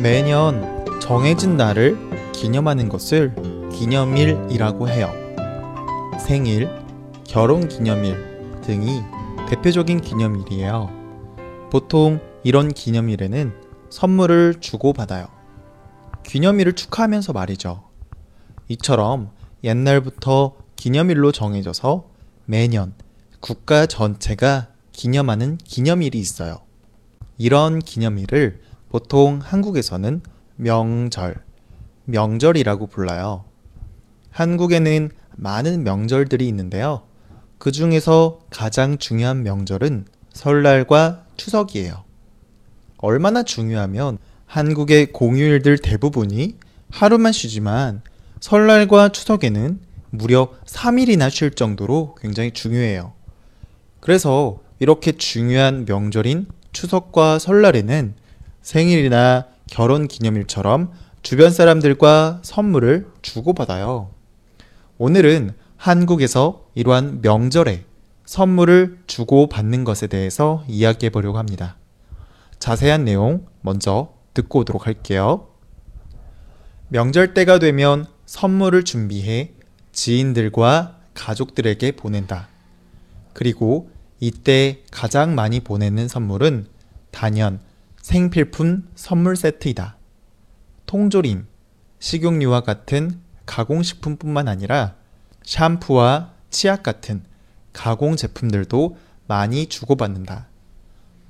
매년 정해진 날을 기념하는 것을 기념일이라고 해요. 생일, 결혼 기념일 등이 대표적인 기념일이에요. 보통 이런 기념일에는 선물을 주고받아요. 기념일을 축하하면서 말이죠. 이처럼 옛날부터 기념일로 정해져서 매년 국가 전체가 기념하는 기념일이 있어요. 이런 기념일을 보통 한국에서는 명절, 명절이라고 불러요. 한국에는 많은 명절들이 있는데요. 그 중에서 가장 중요한 명절은 설날과 추석이에요. 얼마나 중요하면 한국의 공휴일들 대부분이 하루만 쉬지만 설날과 추석에는 무려 3일이나 쉴 정도로 굉장히 중요해요. 그래서 이렇게 중요한 명절인 추석과 설날에는 생일이나 결혼 기념일처럼 주변 사람들과 선물을 주고받아요. 오늘은 한국에서 이러한 명절에 선물을 주고받는 것에 대해서 이야기해 보려고 합니다. 자세한 내용 먼저 듣고 오도록 할게요. 명절 때가 되면 선물을 준비해 지인들과 가족들에게 보낸다. 그리고 이때 가장 많이 보내는 선물은 단연 생필품 선물 세트이다. 통조림, 식용유와 같은 가공식품뿐만 아니라 샴푸와 치약 같은 가공 제품들도 많이 주고받는다.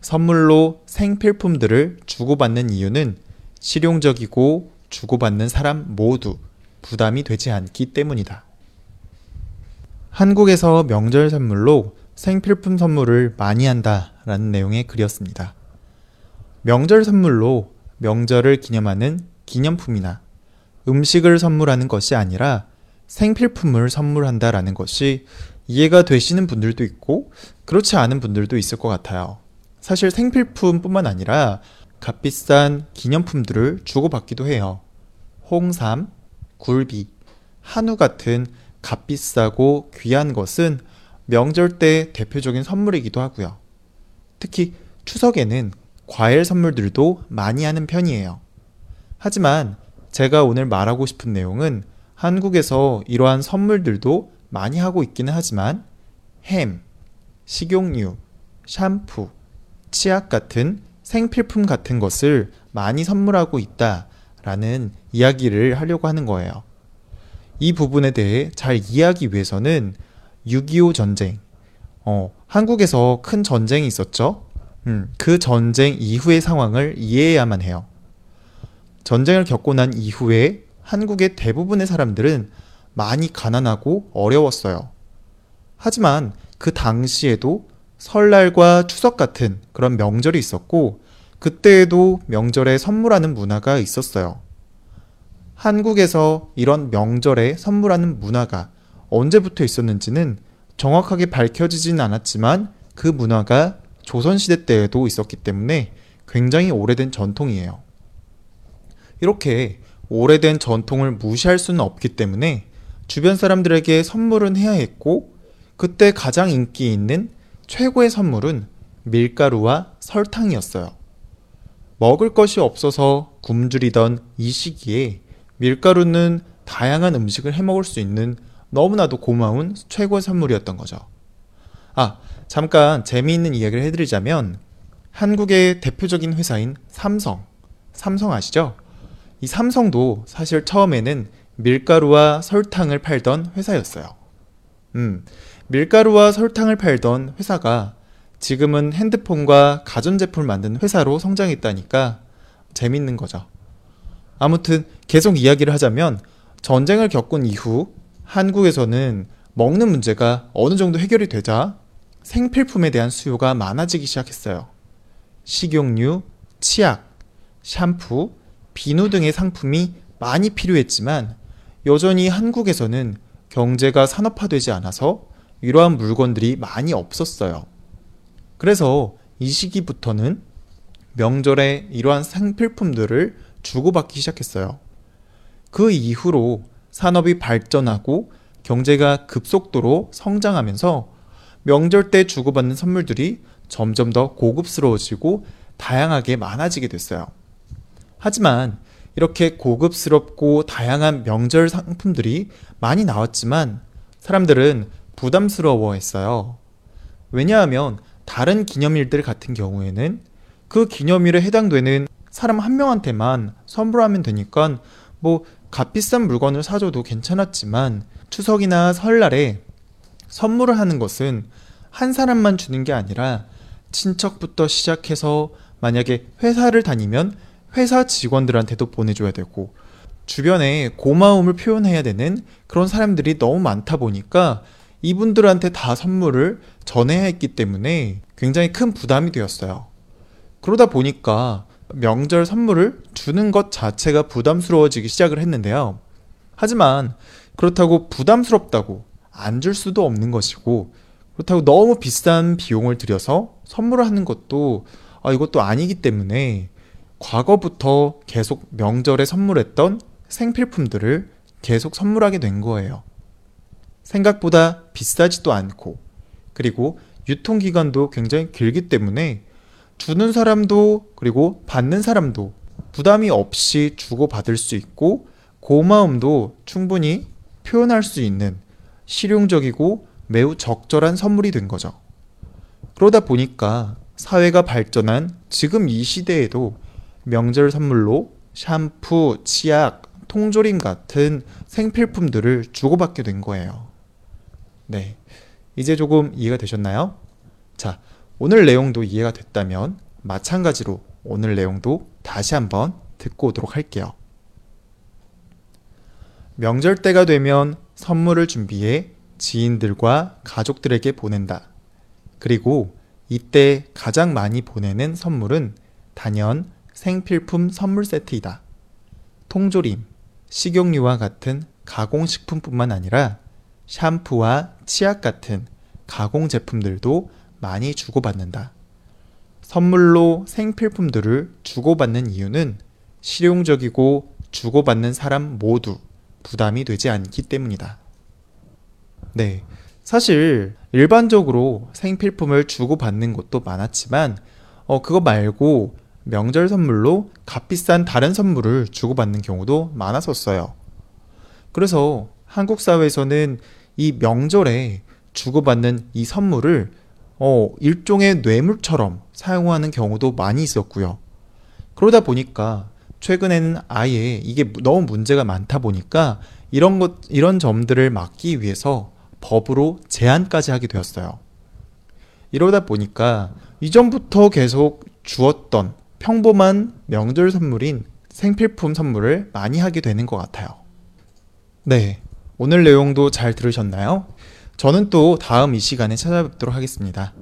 선물로 생필품들을 주고받는 이유는 실용적이고 주고받는 사람 모두 부담이 되지 않기 때문이다. 한국에서 명절 선물로 생필품 선물을 많이 한다 라는 내용의 글이었습니다. 명절 선물로 명절을 기념하는 기념품이나 음식을 선물하는 것이 아니라 생필품을 선물한다라는 것이 이해가 되시는 분들도 있고 그렇지 않은 분들도 있을 것 같아요. 사실 생필품뿐만 아니라 값비싼 기념품들을 주고받기도 해요. 홍삼, 굴비, 한우 같은 값비싸고 귀한 것은 명절 때 대표적인 선물이기도 하고요. 특히 추석에는 과일 선물들도 많이 하는 편이에요. 하지만 제가 오늘 말하고 싶은 내용은 한국에서 이러한 선물들도 많이 하고 있기는 하지만 햄, 식용유, 샴푸, 치약 같은 생필품 같은 것을 많이 선물하고 있다라는 이야기를 하려고 하는 거예요. 이 부분에 대해 잘 이해하기 위해서는 6.25 전쟁, 어, 한국에서 큰 전쟁이 있었죠? 음, 그 전쟁 이후의 상황을 이해해야만 해요. 전쟁을 겪고 난 이후에 한국의 대부분의 사람들은 많이 가난하고 어려웠어요. 하지만 그 당시에도 설날과 추석 같은 그런 명절이 있었고, 그때에도 명절에 선물하는 문화가 있었어요. 한국에서 이런 명절에 선물하는 문화가 언제부터 있었는지는 정확하게 밝혀지진 않았지만 그 문화가 조선시대 때에도 있었기 때문에 굉장히 오래된 전통이에요. 이렇게 오래된 전통을 무시할 수는 없기 때문에 주변 사람들에게 선물은 해야 했고 그때 가장 인기 있는 최고의 선물은 밀가루와 설탕이었어요. 먹을 것이 없어서 굶주리던 이 시기에 밀가루는 다양한 음식을 해 먹을 수 있는 너무나도 고마운 최고의 선물이었던 거죠. 아, 잠깐 재미있는 이야기를 해드리자면 한국의 대표적인 회사인 삼성. 삼성 아시죠? 이 삼성도 사실 처음에는 밀가루와 설탕을 팔던 회사였어요. 음, 밀가루와 설탕을 팔던 회사가 지금은 핸드폰과 가전제품을 만드는 회사로 성장했다니까 재밌는 거죠. 아무튼 계속 이야기를 하자면 전쟁을 겪은 이후 한국에서는 먹는 문제가 어느 정도 해결이 되자 생필품에 대한 수요가 많아지기 시작했어요. 식용유, 치약, 샴푸, 비누 등의 상품이 많이 필요했지만 여전히 한국에서는 경제가 산업화되지 않아서 이러한 물건들이 많이 없었어요. 그래서 이 시기부터는 명절에 이러한 생필품들을 주고받기 시작했어요. 그 이후로 산업이 발전하고 경제가 급속도로 성장하면서 명절 때 주고받는 선물들이 점점 더 고급스러워지고 다양하게 많아지게 됐어요. 하지만 이렇게 고급스럽고 다양한 명절 상품들이 많이 나왔지만 사람들은 부담스러워 했어요. 왜냐하면 다른 기념일들 같은 경우에는 그 기념일에 해당되는 사람 한 명한테만 선물하면 되니까 뭐 값비싼 물건을 사줘도 괜찮았지만 추석이나 설날에 선물을 하는 것은 한 사람만 주는 게 아니라 친척부터 시작해서 만약에 회사를 다니면 회사 직원들한테도 보내줘야 되고 주변에 고마움을 표현해야 되는 그런 사람들이 너무 많다 보니까 이분들한테 다 선물을 전해야 했기 때문에 굉장히 큰 부담이 되었어요. 그러다 보니까 명절 선물을 주는 것 자체가 부담스러워지기 시작을 했는데요. 하지만 그렇다고 부담스럽다고 안 줄 수도 없는 것이고 그렇다고 너무 비싼 비용을 들여서 선물을 하는 것도 아, 이것도 아니기 때문에 과거부터 계속 명절에 선물했던 생필품들을 계속 선물하게 된 거예요. 생각보다 비싸지도 않고 그리고 유통기간도 굉장히 길기 때문에 주는 사람도 그리고 받는 사람도 부담이 없이 주고받을 수 있고 고마움도 충분히 표현할 수 있는 실용적이고 매우 적절한 선물이 된 거죠. 그러다 보니까 사회가 발전한 지금 이 시대에도 명절 선물로 샴푸, 치약, 통조림 같은 생필품들을 주고받게 된 거예요. 네. 이제 조금 이해가 되셨나요? 자, 오늘 내용도 이해가 됐다면 마찬가지로 오늘 내용도 다시 한번 듣고 오도록 할게요. 명절 때가 되면 선물을 준비해 지인들과 가족들에게 보낸다. 그리고 이때 가장 많이 보내는 선물은 단연 생필품 선물 세트이다. 통조림, 식용유와 같은 가공식품뿐만 아니라 샴푸와 치약 같은 가공 제품들도 많이 주고받는다. 선물로 생필품들을 주고받는 이유는 실용적이고 주고받는 사람 모두 부담이 되지 않기 때문이다. 네. 사실 일반적으로 생필품을 주고받는 것도 많았지만 어 그거 말고 명절 선물로 값비싼 다른 선물을 주고받는 경우도 많았었어요. 그래서 한국 사회에서는 이 명절에 주고받는 이 선물을 어, 일종의 뇌물처럼 사용하는 경우도 많이 있었고요. 그러다 보니까 최근에는 아예 이게 너무 문제가 많다 보니까 이런 것, 이런 점들을 막기 위해서 법으로 제한까지 하게 되었어요. 이러다 보니까 이전부터 계속 주었던 평범한 명절 선물인 생필품 선물을 많이 하게 되는 것 같아요. 네. 오늘 내용도 잘 들으셨나요? 저는 또 다음 이 시간에 찾아뵙도록 하겠습니다.